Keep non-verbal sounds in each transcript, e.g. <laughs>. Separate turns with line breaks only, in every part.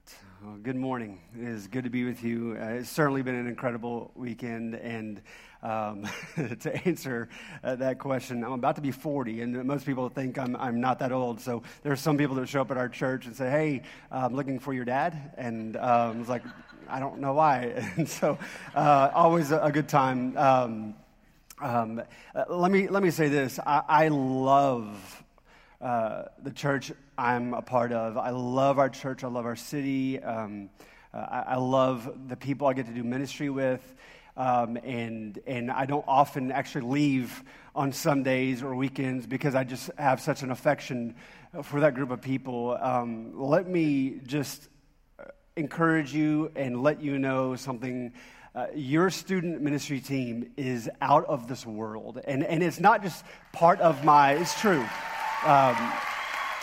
right. Well, good morning. It is good to be with you. Uh, it's certainly been an incredible weekend. And um, <laughs> to answer uh, that question, I'm about to be 40, and most people think I'm, I'm not that old. So there are some people that show up at our church and say, Hey, I'm looking for your dad. And um, it's like, I don't know why. <laughs> And so, uh, always a, good time. Um, um uh, let, me, let me say this I, I love uh, the church I'm a part of. I love our church. I love our city. Um, uh, I, I, love the people I get to do ministry with. Um, and, and I don't often actually leave on Sundays or weekends because I just have such an affection for that group of people. Um, let me just encourage you and let you know something. Uh, your student ministry team is out of this world. And, and it's not just part of my, it's true. Um,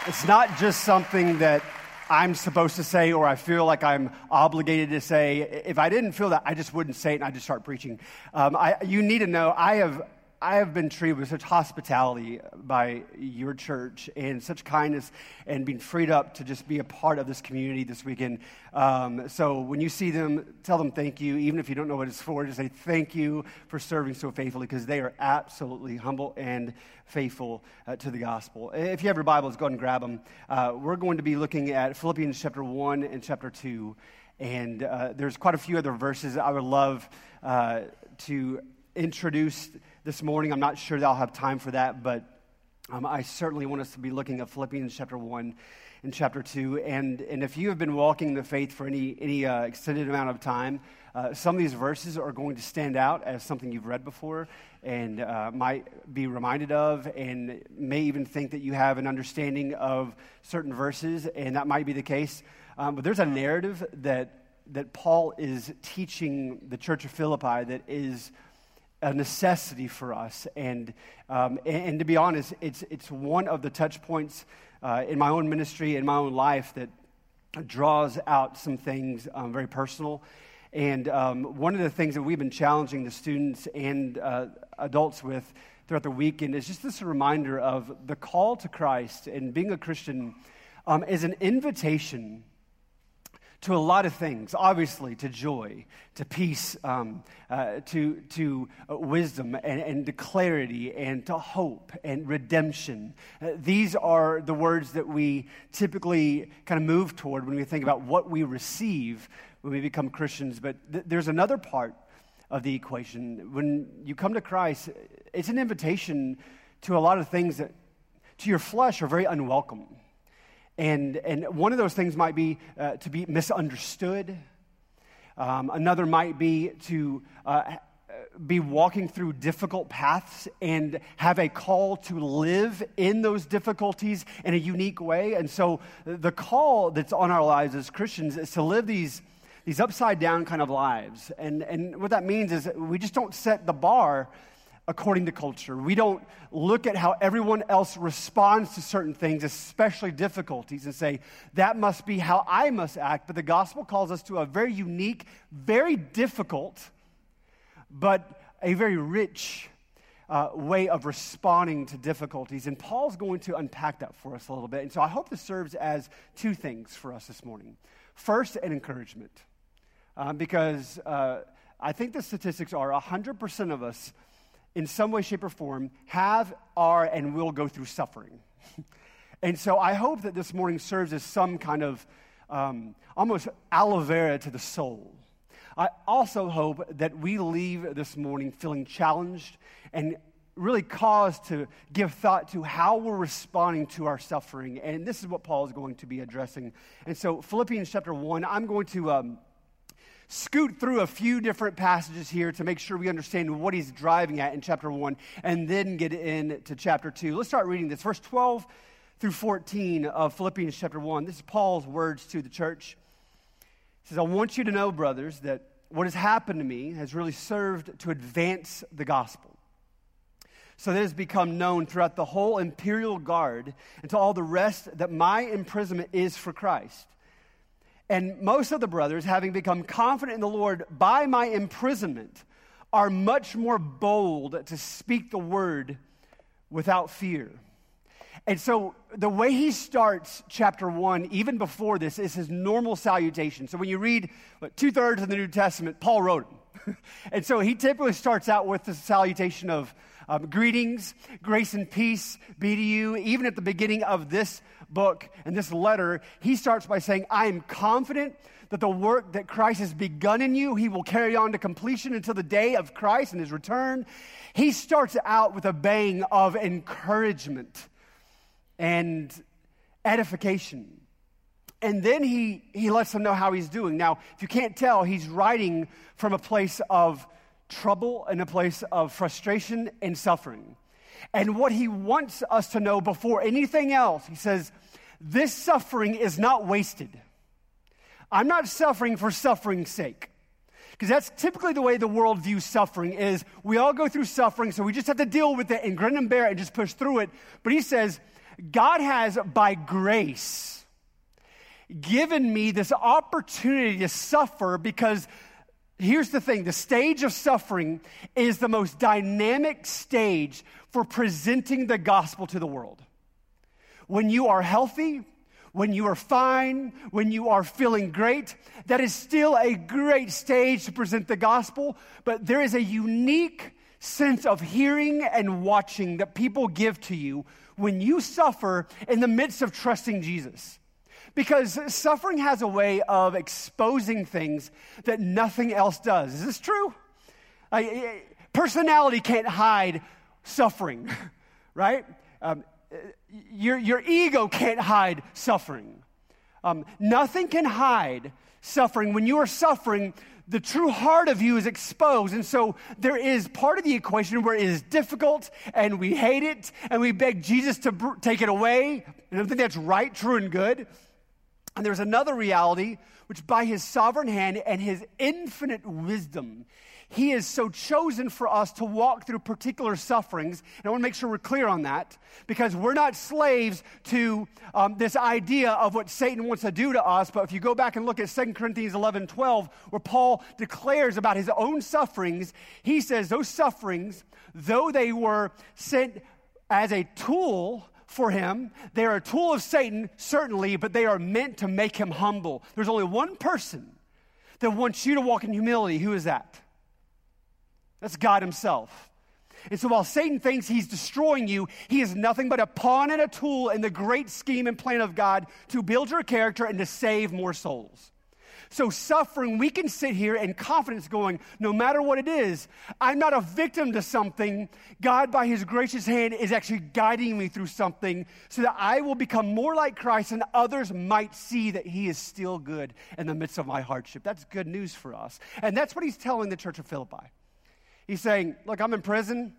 it's not just something that I'm supposed to say or I feel like I'm obligated to say. If I didn't feel that, I just wouldn't say it and I'd just start preaching. Um, I, you need to know I have I have been treated with such hospitality by your church and such kindness and being freed up to just be a part of this community this weekend. Um, so when you see them, tell them thank you. Even if you don't know what it's for, just say thank you for serving so faithfully because they are absolutely humble and faithful uh, to the gospel. If you have your Bibles, go ahead and grab them. Uh, we're going to be looking at Philippians chapter 1 and chapter 2. And uh, there's quite a few other verses I would love uh, to introduce this morning. I'm not sure that I'll have time for that, but um, I certainly want us to be looking at Philippians chapter 1 and chapter 2. And, and if you have been walking the faith for any, any uh, extended amount of time, uh, some of these verses are going to stand out as something you've read before and uh, might be reminded of, and may even think that you have an understanding of certain verses, and that might be the case. Um, but there's a narrative that, that Paul is teaching the church of Philippi that is a necessity for us. And, um, and, and, to be honest, it's, it's one of the touch points uh, in my own ministry, in my own life, that draws out some things um, very personal. And um, one of the things that we've been challenging the students and uh, adults with throughout the weekend is just this reminder of the call to Christ and being a Christian um, is an invitation to a lot of things, obviously, to joy, to peace, um, uh, to, to uh, wisdom, and, and to clarity, and to hope and redemption. Uh, these are the words that we typically kind of move toward when we think about what we receive when we become Christians. But th- there's another part of the equation. When you come to Christ, it's an invitation to a lot of things that to your flesh are very unwelcome. And, and one of those things might be uh, to be misunderstood. Um, another might be to uh, be walking through difficult paths and have a call to live in those difficulties in a unique way. And so, the call that's on our lives as Christians is to live these, these upside down kind of lives. And, and what that means is we just don't set the bar according to culture. We don't look at how everyone else responds to certain things, especially difficulties, and say, that must be how I must act. But the gospel calls us to a very unique, very difficult, but a very rich uh, way of responding to difficulties. And Paul's going to unpack that for us a little bit. And so I hope this serves as two things for us this morning. First, an encouragement. Uh, because uh, I think the statistics are 100% of us in some way, shape, or form, have, are, and will go through suffering. <laughs> and so I hope that this morning serves as some kind of um, almost aloe vera to the soul. I also hope that we leave this morning feeling challenged and really cause to give thought to how we're responding to our suffering. And this is what Paul is going to be addressing. And so, Philippians chapter 1, I'm going to. Um, scoot through a few different passages here to make sure we understand what he's driving at in chapter 1 and then get into chapter 2. Let's start reading this. Verse 12 through 14 of Philippians chapter 1. This is Paul's words to the church. He says, I want you to know, brothers, that what has happened to me has really served to advance the gospel. So that it has become known throughout the whole imperial guard and to all the rest that my imprisonment is for Christ. And most of the brothers, having become confident in the Lord by my imprisonment, are much more bold to speak the word without fear. And so the way he starts chapter one, even before this, is his normal salutation. So when you read two thirds of the New Testament, Paul wrote it. <laughs> and so he typically starts out with the salutation of um, greetings, grace and peace be to you. Even at the beginning of this book and this letter, he starts by saying, I am confident that the work that Christ has begun in you, he will carry on to completion until the day of Christ and his return. He starts out with a bang of encouragement and edification. And then he, he lets them know how he's doing. Now, if you can't tell, he's writing from a place of trouble and a place of frustration and suffering. And what he wants us to know before anything else, he says, this suffering is not wasted. I'm not suffering for suffering's sake. Because that's typically the way the world views suffering is we all go through suffering, so we just have to deal with it and grin and bear it and just push through it. But he says, God has, by grace, given me this opportunity to suffer because here's the thing the stage of suffering is the most dynamic stage for presenting the gospel to the world. When you are healthy, when you are fine, when you are feeling great, that is still a great stage to present the gospel, but there is a unique sense of hearing and watching that people give to you when you suffer in the midst of trusting Jesus. Because suffering has a way of exposing things that nothing else does. Is this true? personality can't hide suffering, <laughs> right? Um, your, your ego can't hide suffering. Um, nothing can hide suffering. When you are suffering, the true heart of you is exposed. And so there is part of the equation where it is difficult and we hate it and we beg Jesus to br- take it away. And I think that's right, true, and good. And there's another reality which, by his sovereign hand and his infinite wisdom, he has so chosen for us to walk through particular sufferings. And I want to make sure we're clear on that because we're not slaves to um, this idea of what Satan wants to do to us. But if you go back and look at 2 Corinthians 11 12, where Paul declares about his own sufferings, he says those sufferings, though they were sent as a tool for him. They are a tool of Satan, certainly, but they are meant to make him humble. There's only one person that wants you to walk in humility. Who is that? That's God Himself. And so while Satan thinks he's destroying you, he is nothing but a pawn and a tool in the great scheme and plan of God to build your character and to save more souls. So, suffering, we can sit here in confidence going, no matter what it is, I'm not a victim to something. God, by his gracious hand, is actually guiding me through something so that I will become more like Christ and others might see that he is still good in the midst of my hardship. That's good news for us. And that's what he's telling the church of Philippi. He's saying, Look, I'm in prison,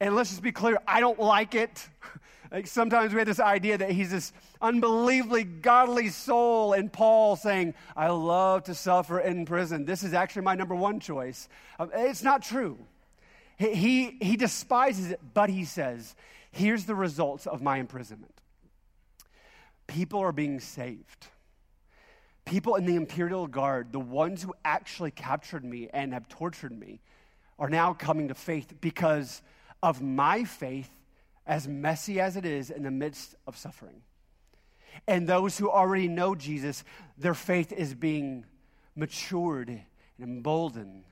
and let's just be clear, I don't like it. <laughs> like sometimes we have this idea that he's this unbelievably godly soul, and Paul saying, I love to suffer in prison. This is actually my number one choice. Um, it's not true. He, he, he despises it, but he says, Here's the results of my imprisonment people are being saved people in the imperial guard, the ones who actually captured me and have tortured me, are now coming to faith because of my faith, as messy as it is, in the midst of suffering. And those who already know Jesus, their faith is being matured and emboldened.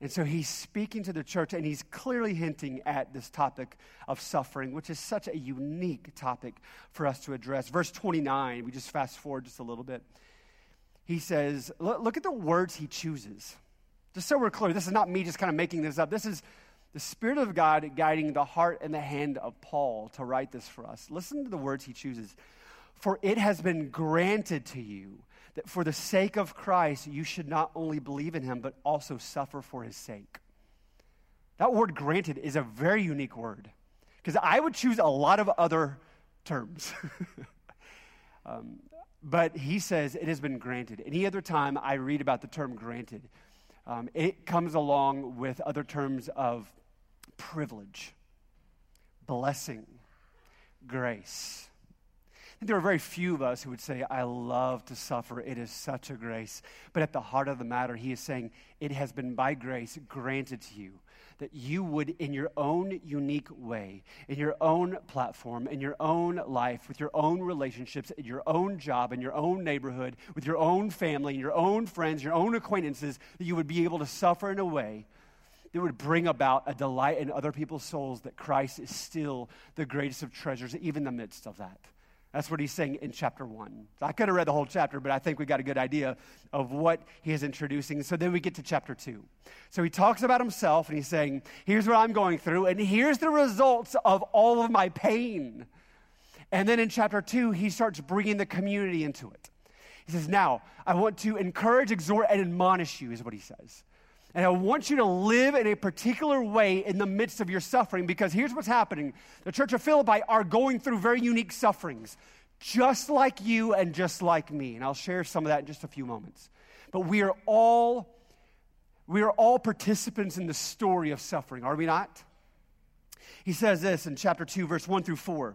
And so he's speaking to the church and he's clearly hinting at this topic of suffering, which is such a unique topic for us to address. Verse 29, we just fast forward just a little bit. He says, Look at the words he chooses. Just so we're clear, this is not me just kind of making this up. This is the Spirit of God guiding the heart and the hand of Paul to write this for us. Listen to the words he chooses. For it has been granted to you that for the sake of Christ, you should not only believe in him, but also suffer for his sake. That word granted is a very unique word because I would choose a lot of other terms. <laughs> um, but he says it has been granted. Any other time I read about the term granted, um, it comes along with other terms of privilege, blessing, grace. there are very few of us who would say, I love to suffer. It is such a grace. But at the heart of the matter, he is saying, It has been by grace granted to you that you would, in your own unique way, in your own platform, in your own life, with your own relationships, in your own job, in your own neighborhood, with your own family, your own friends, your own acquaintances, that you would be able to suffer in a way that would bring about a delight in other people's souls that Christ is still the greatest of treasures, even in the midst of that. That's what he's saying in chapter one. I could have read the whole chapter, but I think we got a good idea of what he is introducing. So then we get to chapter two. So he talks about himself and he's saying, Here's what I'm going through, and here's the results of all of my pain. And then in chapter two, he starts bringing the community into it. He says, Now, I want to encourage, exhort, and admonish you, is what he says. And I want you to live in a particular way in the midst of your suffering because here's what's happening. The church of Philippi are going through very unique sufferings, just like you and just like me. And I'll share some of that in just a few moments. But we are all we are all participants in the story of suffering, are we not? He says this in chapter 2 verse 1 through 4.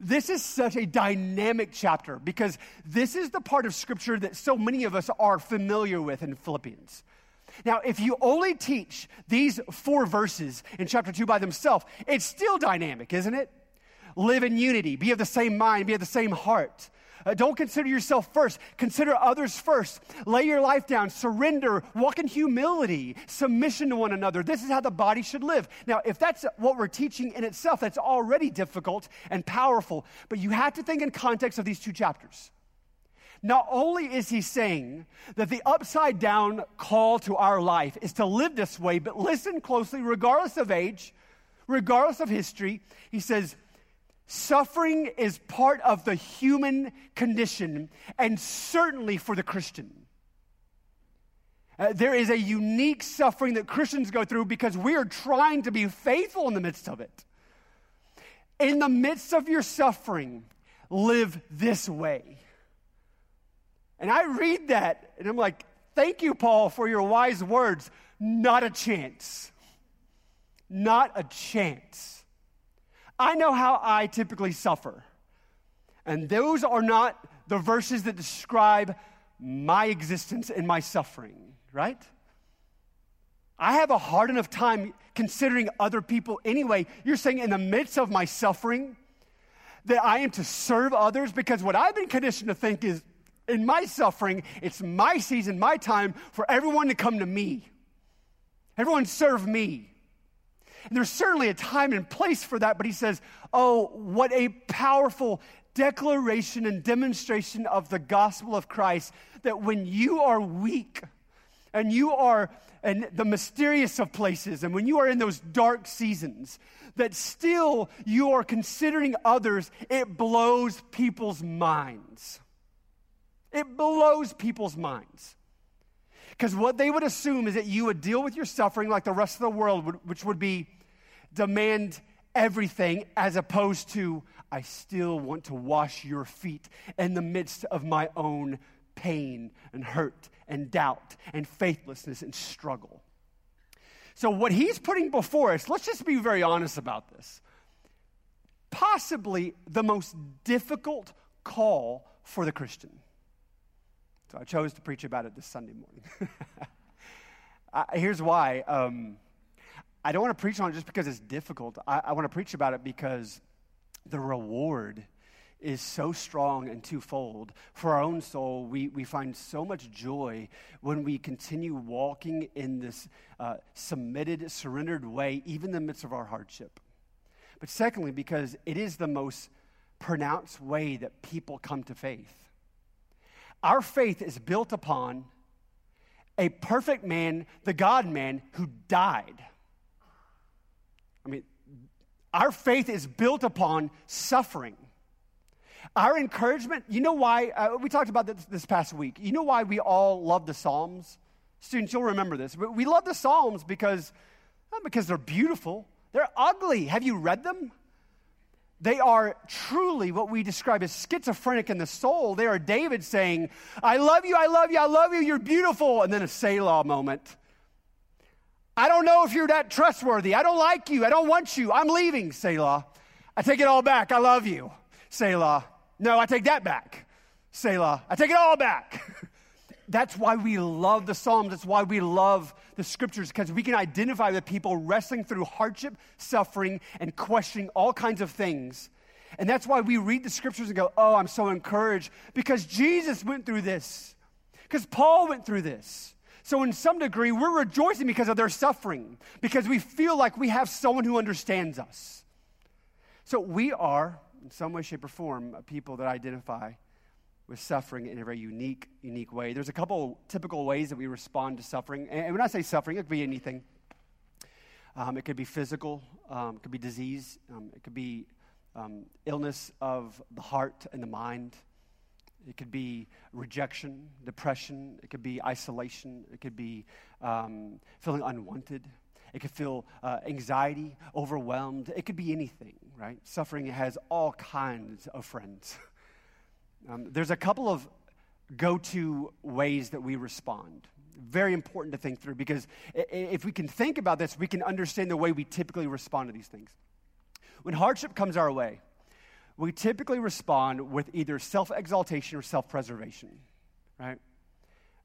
this is such a dynamic chapter because this is the part of Scripture that so many of us are familiar with in Philippians. Now, if you only teach these four verses in chapter 2 by themselves, it's still dynamic, isn't it? Live in unity, be of the same mind, be of the same heart. Uh, don't consider yourself first. Consider others first. Lay your life down. Surrender. Walk in humility, submission to one another. This is how the body should live. Now, if that's what we're teaching in itself, that's already difficult and powerful. But you have to think in context of these two chapters. Not only is he saying that the upside down call to our life is to live this way, but listen closely, regardless of age, regardless of history, he says, Suffering is part of the human condition, and certainly for the Christian. Uh, there is a unique suffering that Christians go through because we are trying to be faithful in the midst of it. In the midst of your suffering, live this way. And I read that and I'm like, thank you, Paul, for your wise words. Not a chance. Not a chance. I know how I typically suffer. And those are not the verses that describe my existence and my suffering, right? I have a hard enough time considering other people anyway. You're saying in the midst of my suffering that I am to serve others because what I've been conditioned to think is in my suffering, it's my season, my time for everyone to come to me. Everyone serve me. And there's certainly a time and place for that, but he says, Oh, what a powerful declaration and demonstration of the gospel of Christ that when you are weak and you are in the mysterious of places and when you are in those dark seasons, that still you are considering others, it blows people's minds. It blows people's minds. Because what they would assume is that you would deal with your suffering like the rest of the world, which would be demand everything as opposed to, I still want to wash your feet in the midst of my own pain and hurt and doubt and faithlessness and struggle. So, what he's putting before us, let's just be very honest about this. Possibly the most difficult call for the Christian. So, I chose to preach about it this Sunday morning. <laughs> here's why. Um, I don't want to preach on it just because it's difficult. I, I want to preach about it because the reward is so strong and twofold. For our own soul, we, we find so much joy when we continue walking in this uh, submitted, surrendered way, even in the midst of our hardship. But secondly, because it is the most pronounced way that people come to faith. Our faith is built upon a perfect man, the God man, who died I mean, our faith is built upon suffering. Our encouragement, you know why? Uh, we talked about this this past week. You know why we all love the Psalms? Students, you'll remember this. But we love the Psalms because, not because they're beautiful, they're ugly. Have you read them? They are truly what we describe as schizophrenic in the soul. They are David saying, I love you, I love you, I love you, you're beautiful. And then a Selah moment. I don't know if you're that trustworthy. I don't like you. I don't want you. I'm leaving, Selah. I take it all back. I love you, Selah. No, I take that back, Selah. I take it all back. <laughs> That's why we love the Psalms. That's why we love the scriptures, because we can identify with people wrestling through hardship, suffering, and questioning all kinds of things. And that's why we read the scriptures and go, oh, I'm so encouraged, because Jesus went through this, because Paul went through this. So, in some degree, we're rejoicing because of their suffering, because we feel like we have someone who understands us. So, we are, in some way, shape, or form, people that identify with suffering in a very unique, unique way. There's a couple typical ways that we respond to suffering. And when I say suffering, it could be anything. Um, it could be physical, um, it could be disease, um, it could be um, illness of the heart and the mind. It could be rejection, depression. It could be isolation. It could be um, feeling unwanted. It could feel uh, anxiety, overwhelmed. It could be anything, right? Suffering has all kinds of friends. <laughs> Um, there's a couple of go to ways that we respond. Very important to think through because if we can think about this, we can understand the way we typically respond to these things. When hardship comes our way, we typically respond with either self exaltation or self preservation, right?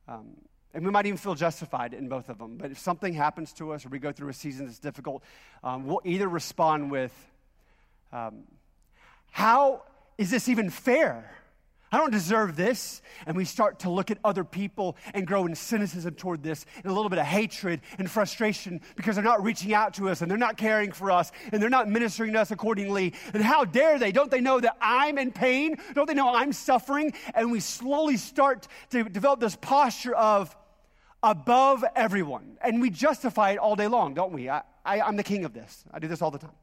Um, and we might even feel justified in both of them. But if something happens to us or we go through a season that's difficult, um, we'll either respond with, um, How is this even fair? I don't deserve this. And we start to look at other people and grow in cynicism toward this and a little bit of hatred and frustration because they're not reaching out to us and they're not caring for us and they're not ministering to us accordingly. And how dare they? Don't they know that I'm in pain? Don't they know I'm suffering? And we slowly start to develop this posture of above everyone. And we justify it all day long, don't we? I, I, I'm the king of this. I do this all the time.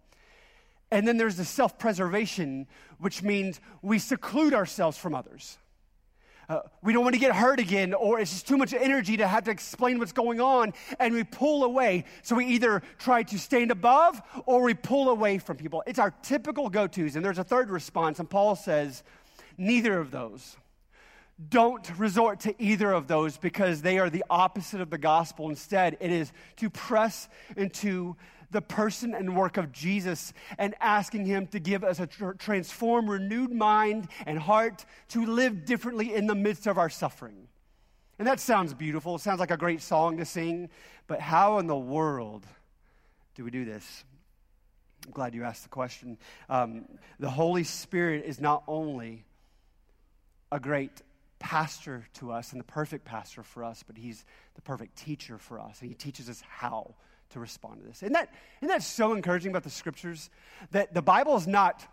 And then there's the self preservation, which means we seclude ourselves from others. Uh, we don't want to get hurt again, or it's just too much energy to have to explain what's going on, and we pull away. So we either try to stand above or we pull away from people. It's our typical go tos. And there's a third response, and Paul says, neither of those. Don't resort to either of those because they are the opposite of the gospel. Instead, it is to press into the person and work of Jesus and asking Him to give us a tr- transformed, renewed mind and heart to live differently in the midst of our suffering. And that sounds beautiful. It sounds like a great song to sing, but how in the world do we do this? I'm glad you asked the question. Um, the Holy Spirit is not only a great pastor to us and the perfect pastor for us, but he's the perfect teacher for us. And he teaches us how to respond to this. Isn't that, isn't that so encouraging about the scriptures? That the Bible is not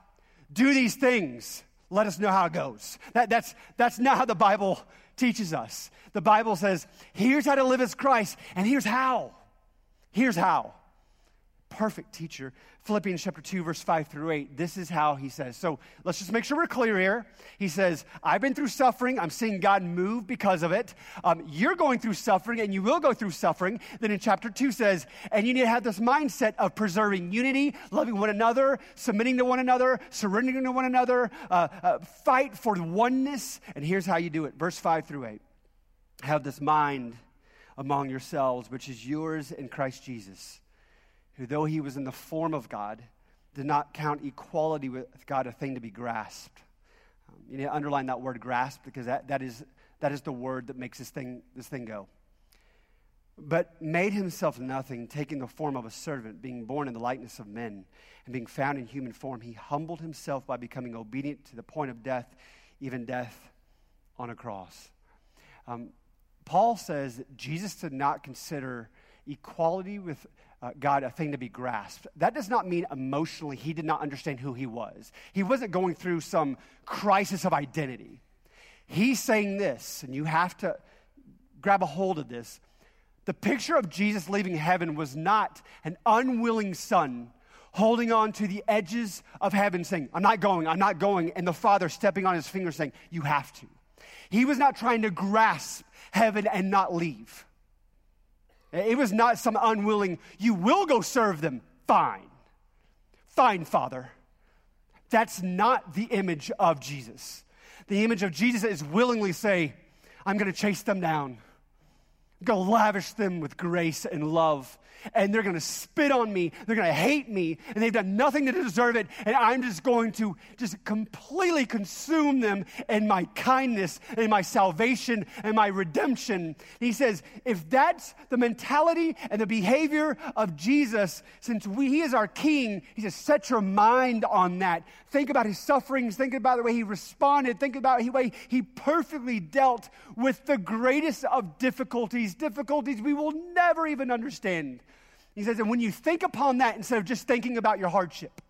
do these things, let us know how it goes. That, that's, that's not how the Bible teaches us. The Bible says, here's how to live as Christ, and here's how. Here's how perfect teacher. Philippians chapter 2, verse 5 through 8. This is how he says. So let's just make sure we're clear here. He says, I've been through suffering. I'm seeing God move because of it. Um, you're going through suffering and you will go through suffering. Then in chapter 2 says, and you need to have this mindset of preserving unity, loving one another, submitting to one another, surrendering to one another, uh, uh, fight for oneness. And here's how you do it. Verse 5 through 8. Have this mind among yourselves, which is yours in Christ Jesus who, though he was in the form of God, did not count equality with God a thing to be grasped. Um, you need to underline that word grasp because that, that, is, that is the word that makes this thing, this thing go. But made himself nothing, taking the form of a servant, being born in the likeness of men, and being found in human form, he humbled himself by becoming obedient to the point of death, even death on a cross. Um, Paul says that Jesus did not consider equality with uh, God a thing to be grasped. That does not mean emotionally he did not understand who he was. He wasn't going through some crisis of identity. He's saying this, and you have to grab a hold of this. The picture of Jesus leaving heaven was not an unwilling son holding on to the edges of heaven, saying, I'm not going, I'm not going, and the Father stepping on his finger saying, You have to. He was not trying to grasp heaven and not leave. It was not some unwilling, you will go serve them. Fine. Fine, Father. That's not the image of Jesus. The image of Jesus is willingly say, I'm going to chase them down. To lavish them with grace and love and they're going to spit on me. They're going to hate me, and they've done nothing to deserve it. And I'm just going to just completely consume them in my kindness and my salvation and my redemption. he says, if that's the mentality and the behavior of Jesus, since we, he is our king, he says, set your mind on that. Think about his sufferings. Think about the way he responded. Think about the way he perfectly dealt with the greatest of difficulties, difficulties we will never even understand. He says, and when you think upon that instead of just thinking about your hardship,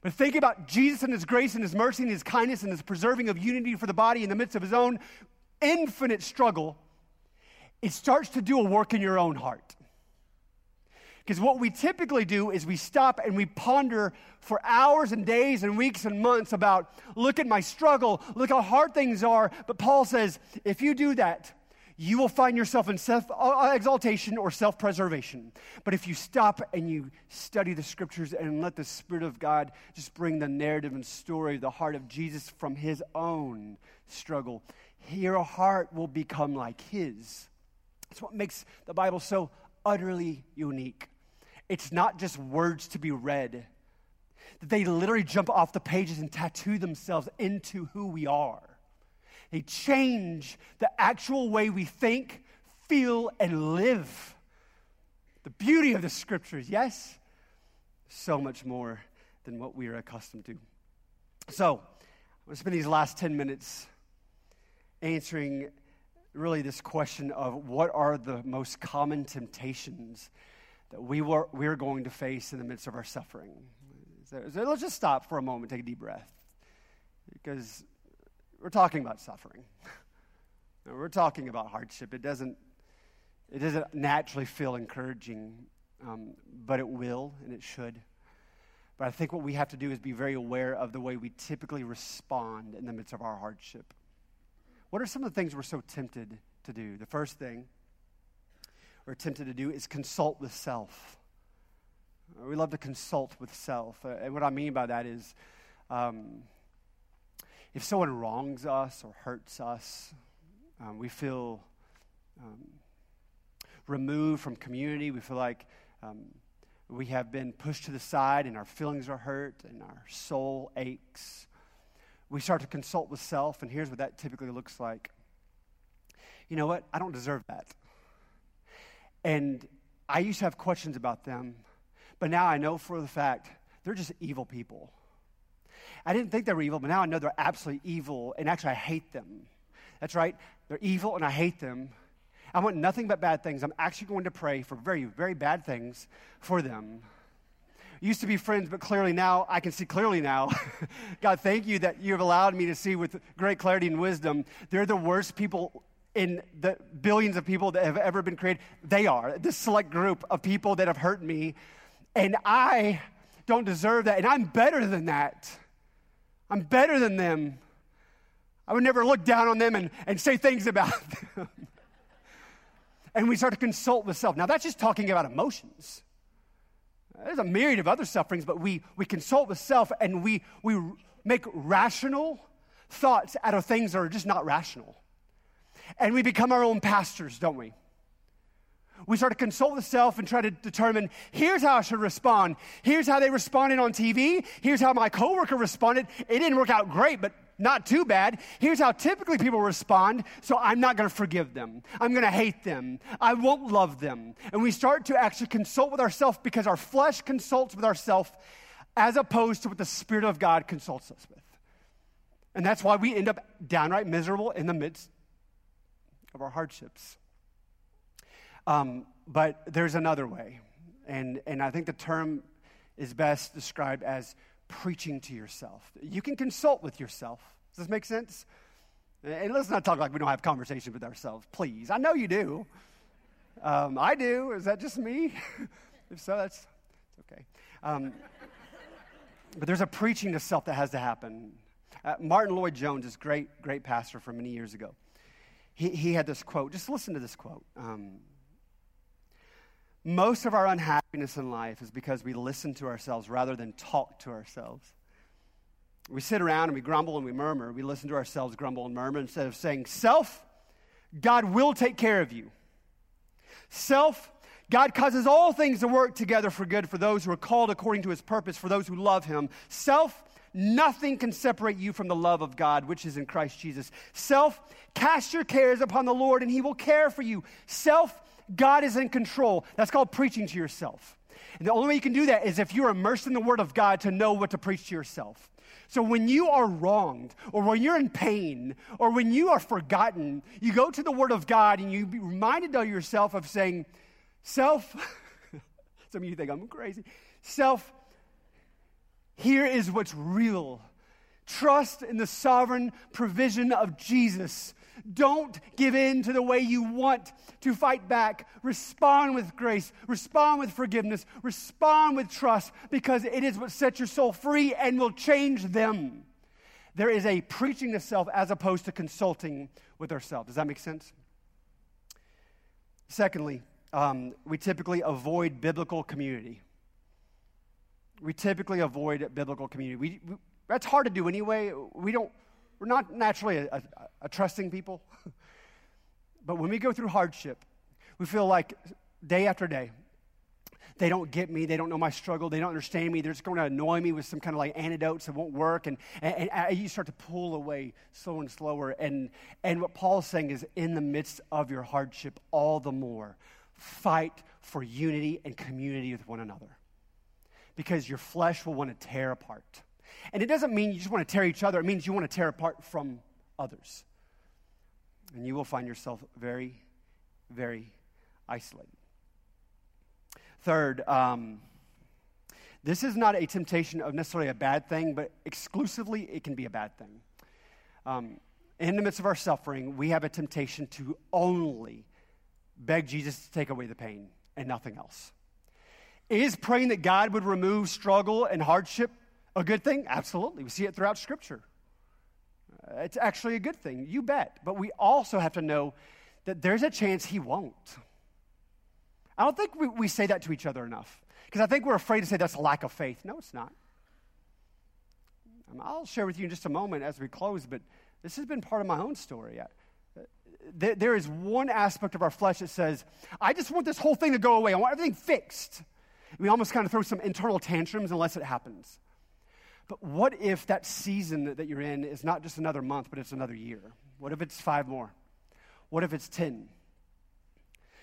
but think about Jesus and his grace and his mercy and his kindness and his preserving of unity for the body in the midst of his own infinite struggle, it starts to do a work in your own heart. Because what we typically do is we stop and we ponder for hours and days and weeks and months about, look at my struggle, look how hard things are. But Paul says, if you do that, you will find yourself in self uh, exaltation or self preservation. But if you stop and you study the scriptures and let the Spirit of God just bring the narrative and story of the heart of Jesus from his own struggle, your heart will become like his. That's what makes the Bible so utterly unique. It's not just words to be read, they literally jump off the pages and tattoo themselves into who we are. They change the actual way we think, feel, and live. The beauty of the scriptures, yes? So much more than what we are accustomed to. So, I'm going to spend these last 10 minutes answering really this question of what are the most common temptations that we were, we're going to face in the midst of our suffering. So, so let's just stop for a moment, take a deep breath. Because we're talking about suffering. <laughs> we're talking about hardship. It doesn't, it doesn't naturally feel encouraging, um, but it will and it should. But I think what we have to do is be very aware of the way we typically respond in the midst of our hardship. What are some of the things we're so tempted to do? The first thing we're tempted to do is consult with self. We love to consult with self. Uh, and what I mean by that is, um, if someone wrongs us or hurts us, um, we feel um, removed from community. We feel like um, we have been pushed to the side and our feelings are hurt and our soul aches. We start to consult with self, and here's what that typically looks like. You know what? I don't deserve that. And I used to have questions about them, but now I know for the fact they're just evil people. I didn't think they were evil, but now I know they're absolutely evil, and actually I hate them. That's right, they're evil and I hate them. I want nothing but bad things. I'm actually going to pray for very, very bad things for them. Used to be friends, but clearly now I can see clearly now. <laughs> God, thank you that you have allowed me to see with great clarity and wisdom. They're the worst people in the billions of people that have ever been created. They are this select group of people that have hurt me, and I don't deserve that, and I'm better than that. I'm better than them. I would never look down on them and, and say things about <laughs> them. and we start to consult with self. Now, that's just talking about emotions. There's a myriad of other sufferings, but we, we consult with self and we, we make rational thoughts out of things that are just not rational. And we become our own pastors, don't we? We start to consult with self and try to determine here's how I should respond. Here's how they responded on TV. Here's how my coworker responded. It didn't work out great, but not too bad. Here's how typically people respond, so I'm not going to forgive them. I'm going to hate them. I won't love them. And we start to actually consult with ourselves because our flesh consults with ourselves as opposed to what the Spirit of God consults us with. And that's why we end up downright miserable in the midst of our hardships. Um, but there's another way. And, and I think the term is best described as preaching to yourself. You can consult with yourself. Does this make sense? And let's not talk like we don't have conversations with ourselves, please. I know you do. Um, I do. Is that just me? <laughs> if so, that's okay. Um, but there's a preaching to self that has to happen. Uh, Martyn Lloyd-Jones, this great, great pastor from many years ago, he, he had this quote. Just listen to this quote. Um, most of our unhappiness in life is because we listen to ourselves rather than talk to ourselves. We sit around and we grumble and we murmur. We listen to ourselves grumble and murmur instead of saying, Self, God will take care of you. Self, God causes all things to work together for good for those who are called according to his purpose, for those who love him. Self, nothing can separate you from the love of God, which is in Christ Jesus. Self, cast your cares upon the Lord and he will care for you. Self, God is in control. That's called preaching to yourself. And the only way you can do that is if you're immersed in the Word of God to know what to preach to yourself. So when you are wronged, or when you're in pain, or when you are forgotten, you go to the Word of God and you be reminded of yourself of saying, Self, <laughs> some of you think I'm crazy. Self, here is what's real. Trust in the sovereign provision of Jesus don't give in to the way you want to fight back. Respond with grace, respond with forgiveness, respond with trust, because it is what sets your soul free and will change them. There is a preaching to self as opposed to consulting with ourselves. Does that make sense? Secondly, um, we typically avoid biblical community. We typically avoid biblical community. We, we, that's hard to do anyway. We don't we're not naturally a, a, a trusting people. <laughs> but when we go through hardship, we feel like day after day, they don't get me. They don't know my struggle. They don't understand me. They're just going to annoy me with some kind of like antidotes that won't work. And, and, and, you start to pull away slower and slower. And, and what Paul's saying is in the midst of your hardship, all the more, fight for unity and community with one another. Because your flesh will want to tear apart. And it doesn't mean you just want to tear each other, it means you want to tear apart from others. And you will find yourself very, very isolated. Third, um, this is not a temptation of necessarily a bad thing, but exclusively it can be a bad thing. Um, in the midst of our suffering, we have a temptation to only beg Jesus to take away the pain and nothing else. Is praying that God would remove struggle and hardship a good thing? Absolutely. We see it throughout Scripture. Uh, it's actually a good thing, you bet. But we also have to know that there's a chance He won't. I don't think we, we say that to each other enough because I think we're afraid to say that's a lack of faith. No, it's not. Um, I'll share with you in just a moment as we close, but this has been part of my own story. Uh, there is one aspect of our flesh that says, I just want this whole thing to go away. I want everything fixed. We almost kind of throw some internal tantrums unless it happens. But what if that season that you're in is not just another month, but it's another year? What if it's five more? What if it's 10?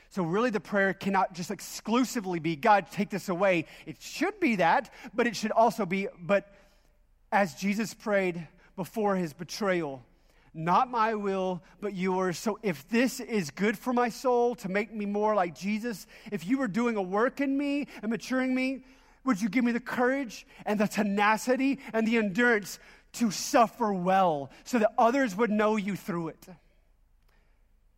So, really, the prayer cannot just exclusively be, God, take this away. It should be that, but it should also be, but as Jesus prayed before his betrayal, not my will, but yours. So, if this is good for my soul to make me more like Jesus, if you are doing a work in me and maturing me, would you give me the courage and the tenacity and the endurance to suffer well so that others would know you through it?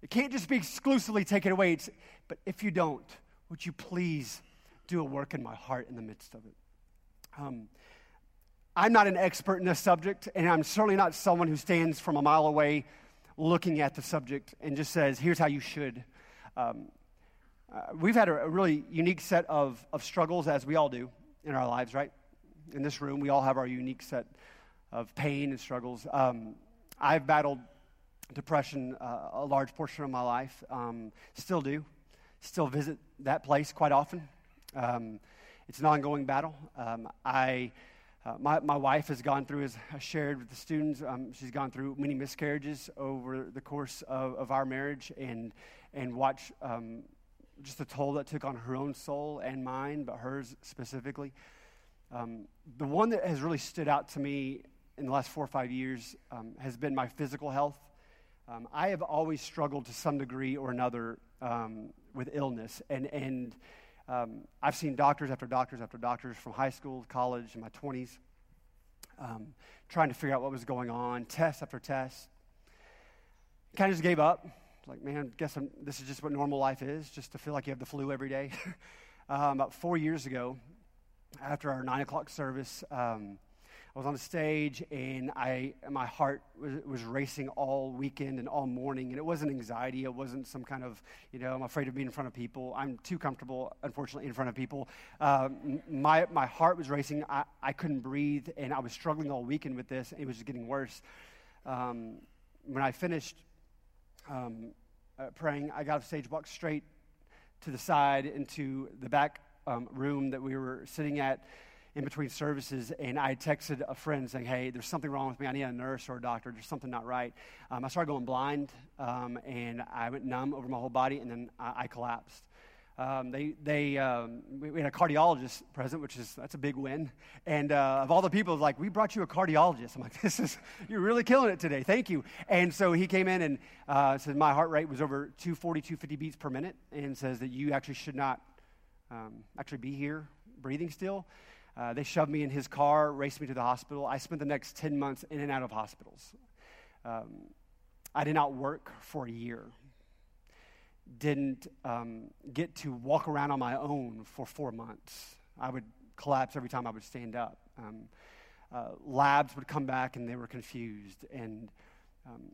It can't just be exclusively taken away. It's, but if you don't, would you please do a work in my heart in the midst of it? Um, I'm not an expert in this subject, and I'm certainly not someone who stands from a mile away looking at the subject and just says, here's how you should. Um, uh, we've had a, really unique set of, of struggles, as we all do in our lives, right? In this room, we all have our unique set of pain and struggles. Um, I've battled depression uh, a large portion of my life, um, still do, still visit that place quite often. Um, it's an ongoing battle. Um, I, uh, my, my wife has gone through, as I shared with the students, um, she's gone through many miscarriages over the course of, of our marriage and, and watch um, just the toll that took on her own soul and mine, but hers specifically. Um, the one that has really stood out to me in the last four or five years um, has been my physical health. Um, I have always struggled to some degree or another um, with illness, and, and um, I've seen doctors after doctors after doctors from high school, college, in my 20s, um, trying to figure out what was going on, test after test. Kind of just gave up like, man, guess I'm, this is just what normal life is, just to feel like you have the flu every day. <laughs> um, about four years ago, after our nine o'clock service. Um, I was on the stage and I, my heart was, was, racing all weekend and all morning. And it wasn't anxiety. It wasn't some kind of, you know, I'm afraid of being in front of people. I'm too comfortable, unfortunately, in front of people. Um, my, my heart was racing. I, I couldn't breathe. And I was struggling all weekend with this. And It was just getting worse. Um, when I finished um, uh, praying, I got off stage, walked straight to the side into the back um, room that we were sitting at in between services, and I texted a friend saying, Hey, there's something wrong with me. I need a nurse or a doctor. There's something not right. Um, I started going blind, um, and I went numb over my whole body, and then I, I collapsed. Um, they, they, um, we had a cardiologist present, which is, that's a big win. And uh, of all the people, like, we brought you a cardiologist. I'm like, <laughs> this is, you're really killing it today. Thank you. And so he came in and uh, said my heart rate was over 240, 250 beats per minute, and says that you actually should not um, actually be here breathing still. Uh, they shoved me in his car, raced me to the hospital. I spent the next 10 months in and out of hospitals. Um, I did not work for a year. Didn't um, get to walk around on my own for four months. I would collapse every time I would stand up. Um, uh, labs would come back and they were confused. And um,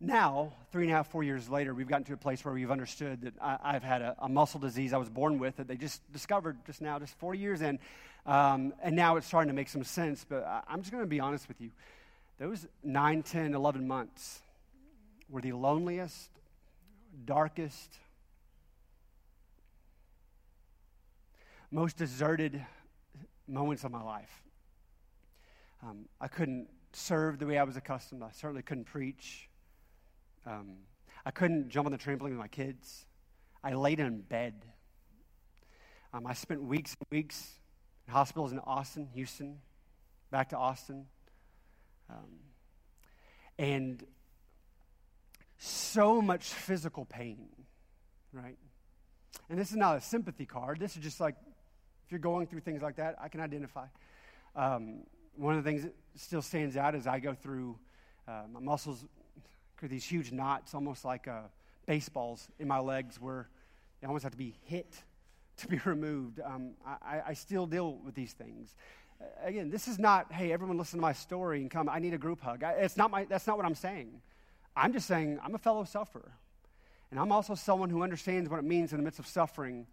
now, three and a half, four years later, we've gotten to a place where we've understood that I, have had a, a, muscle disease I was born with that they just discovered just now, just four years in. Um, and now it's starting to make some sense. But I, I'm just going to be honest with you. Those 9, 10, 11 months were the loneliest, darkest, most deserted moments of my life. Um, I couldn't serve the way I was accustomed. I certainly couldn't preach. Um, I couldn't jump on the trampoline with my kids. I laid in bed. Um, I spent weeks and weeks in hospitals in Austin, Houston, back to Austin. Um, and so much physical pain, right? And this is not a sympathy card. This is just like, if you're going through things like that, I can identify. Um, one of the things that still stands out is I go through, uh, my muscles these huge knots, almost like uh, baseballs in my legs, where they almost have to be hit to be <laughs> removed. Um, I, I, still deal with these things. Uh, again, this is not, hey, everyone listen to my story and come, I need a group hug. It's not my, that's not what I'm saying. I'm just saying I'm a fellow sufferer. And I'm also someone who understands what it means in the midst of suffering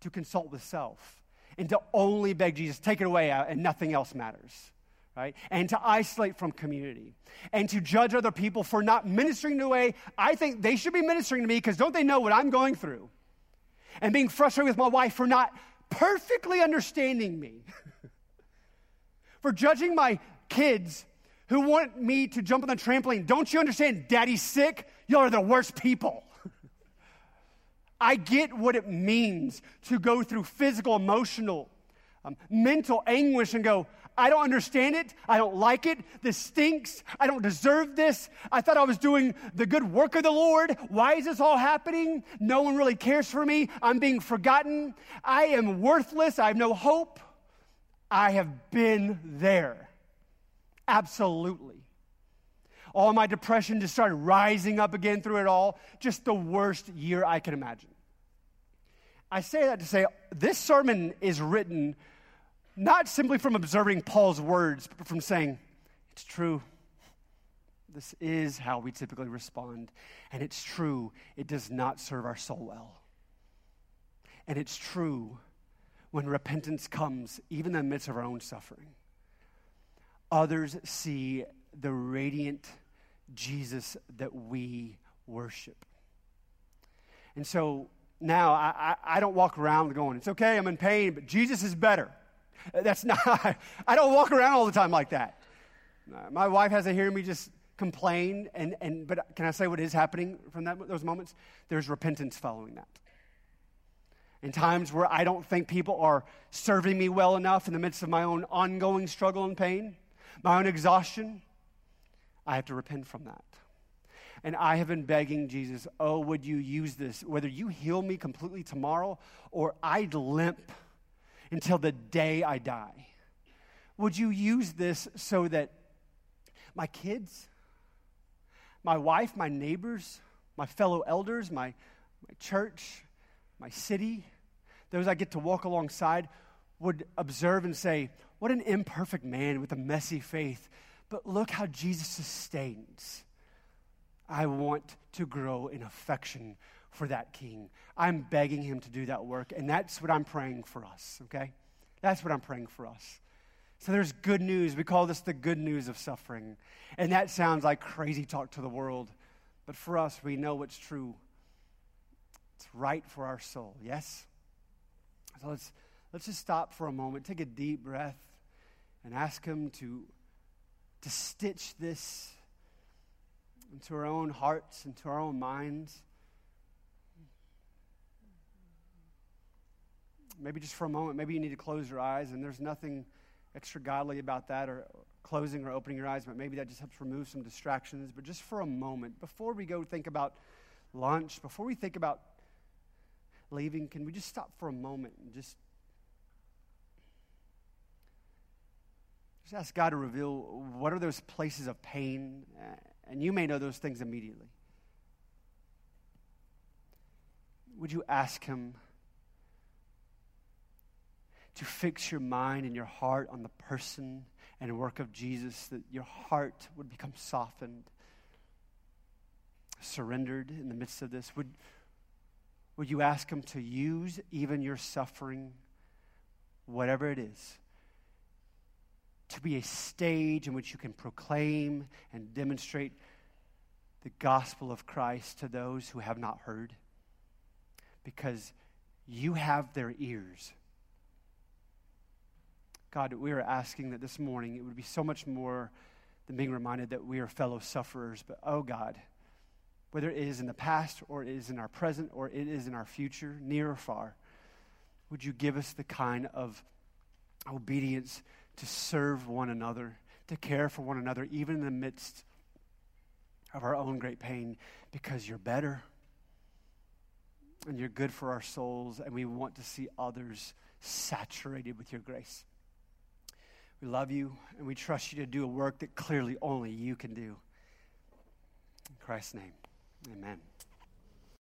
to consult with self and to only beg Jesus, take it away, uh, and nothing else matters right? And to isolate from community and to judge other people for not ministering the way I think they should be ministering to me because don't they know what I'm going through? And being frustrated with my wife for not perfectly understanding me, <laughs> for judging my kids who want me to jump on the trampoline. Don't you understand? Daddy's sick. Y'all are the worst people. <laughs> I get what it means to go through physical, emotional, um, mental anguish and go, I don't understand it. I don't like it. This stinks. I don't deserve this. I thought I was doing the good work of the Lord. Why is this all happening? No one really cares for me. I'm being forgotten. I am worthless. I have no hope. I have been there. Absolutely. All my depression just started rising up again through it all. Just the worst year I can imagine. I say that to say this sermon is written not simply from observing Paul's words, but from saying, it's true. This is how we typically respond. And it's true, it does not serve our soul well. And it's true when repentance comes, even in the midst of our own suffering. Others see the radiant Jesus that we worship. And so now I, I, don't walk around going, it's okay, I'm in pain, but Jesus is better. <laughs> That's not, <laughs> I don't walk around all the time like that. Uh, my wife has to hear me just complain, and, and, but can I say what is happening from that, those moments? There's repentance following that. In times where I don't think people are serving me well enough in the midst of my own ongoing struggle and pain, my own exhaustion, I have to repent from that. And I have been begging Jesus, oh, would you use this? Whether you heal me completely tomorrow or I'd limp until the day I die. Would you use this so that my kids, my wife, my neighbors, my fellow elders, my, my church, my city, those I get to walk alongside, would observe and say, What an imperfect man with a messy faith, but look how Jesus sustains. I want to grow in affection for that king. I'm begging him to do that work, and that's what I'm praying for us, okay? That's what I'm praying for us. So there's good news. We call this the good news of suffering. And that sounds like crazy talk to the world. But for us, we know what's true. It's right for our soul, yes? So let's, let's just stop for a moment, take a deep breath, and ask Him to, to stitch this into our own hearts, into our own minds. Maybe just for a moment, maybe you need to close your eyes, and there's nothing extra godly about that or closing or opening your eyes, but maybe that just helps remove some distractions. But just for a moment, before we go think about lunch, before we think about leaving, can we just stop for a moment and just just ask God to reveal what are those places of pain, uh, and you may know those things immediately. Would you ask Him? to fix your mind and your heart on the person and work of Jesus, that your heart would become softened, surrendered in the midst of this? Would, would you ask Him to use even your suffering, whatever it is, to be a stage in which you can proclaim and demonstrate the gospel of Christ to those who have not heard? Because you have their ears God, we are asking that this morning it would be so much more than being reminded that we are fellow sufferers, but oh God, whether it is in the past or it is in our present or it is in our future, near or far, would you give us the kind of obedience to serve one another, to care for one another, even in the midst of our own great pain, because you're better and you're good for our souls, and we want to see others saturated with your grace. We love you and we trust you to do a work that clearly only you can do. In Christ's name, amen.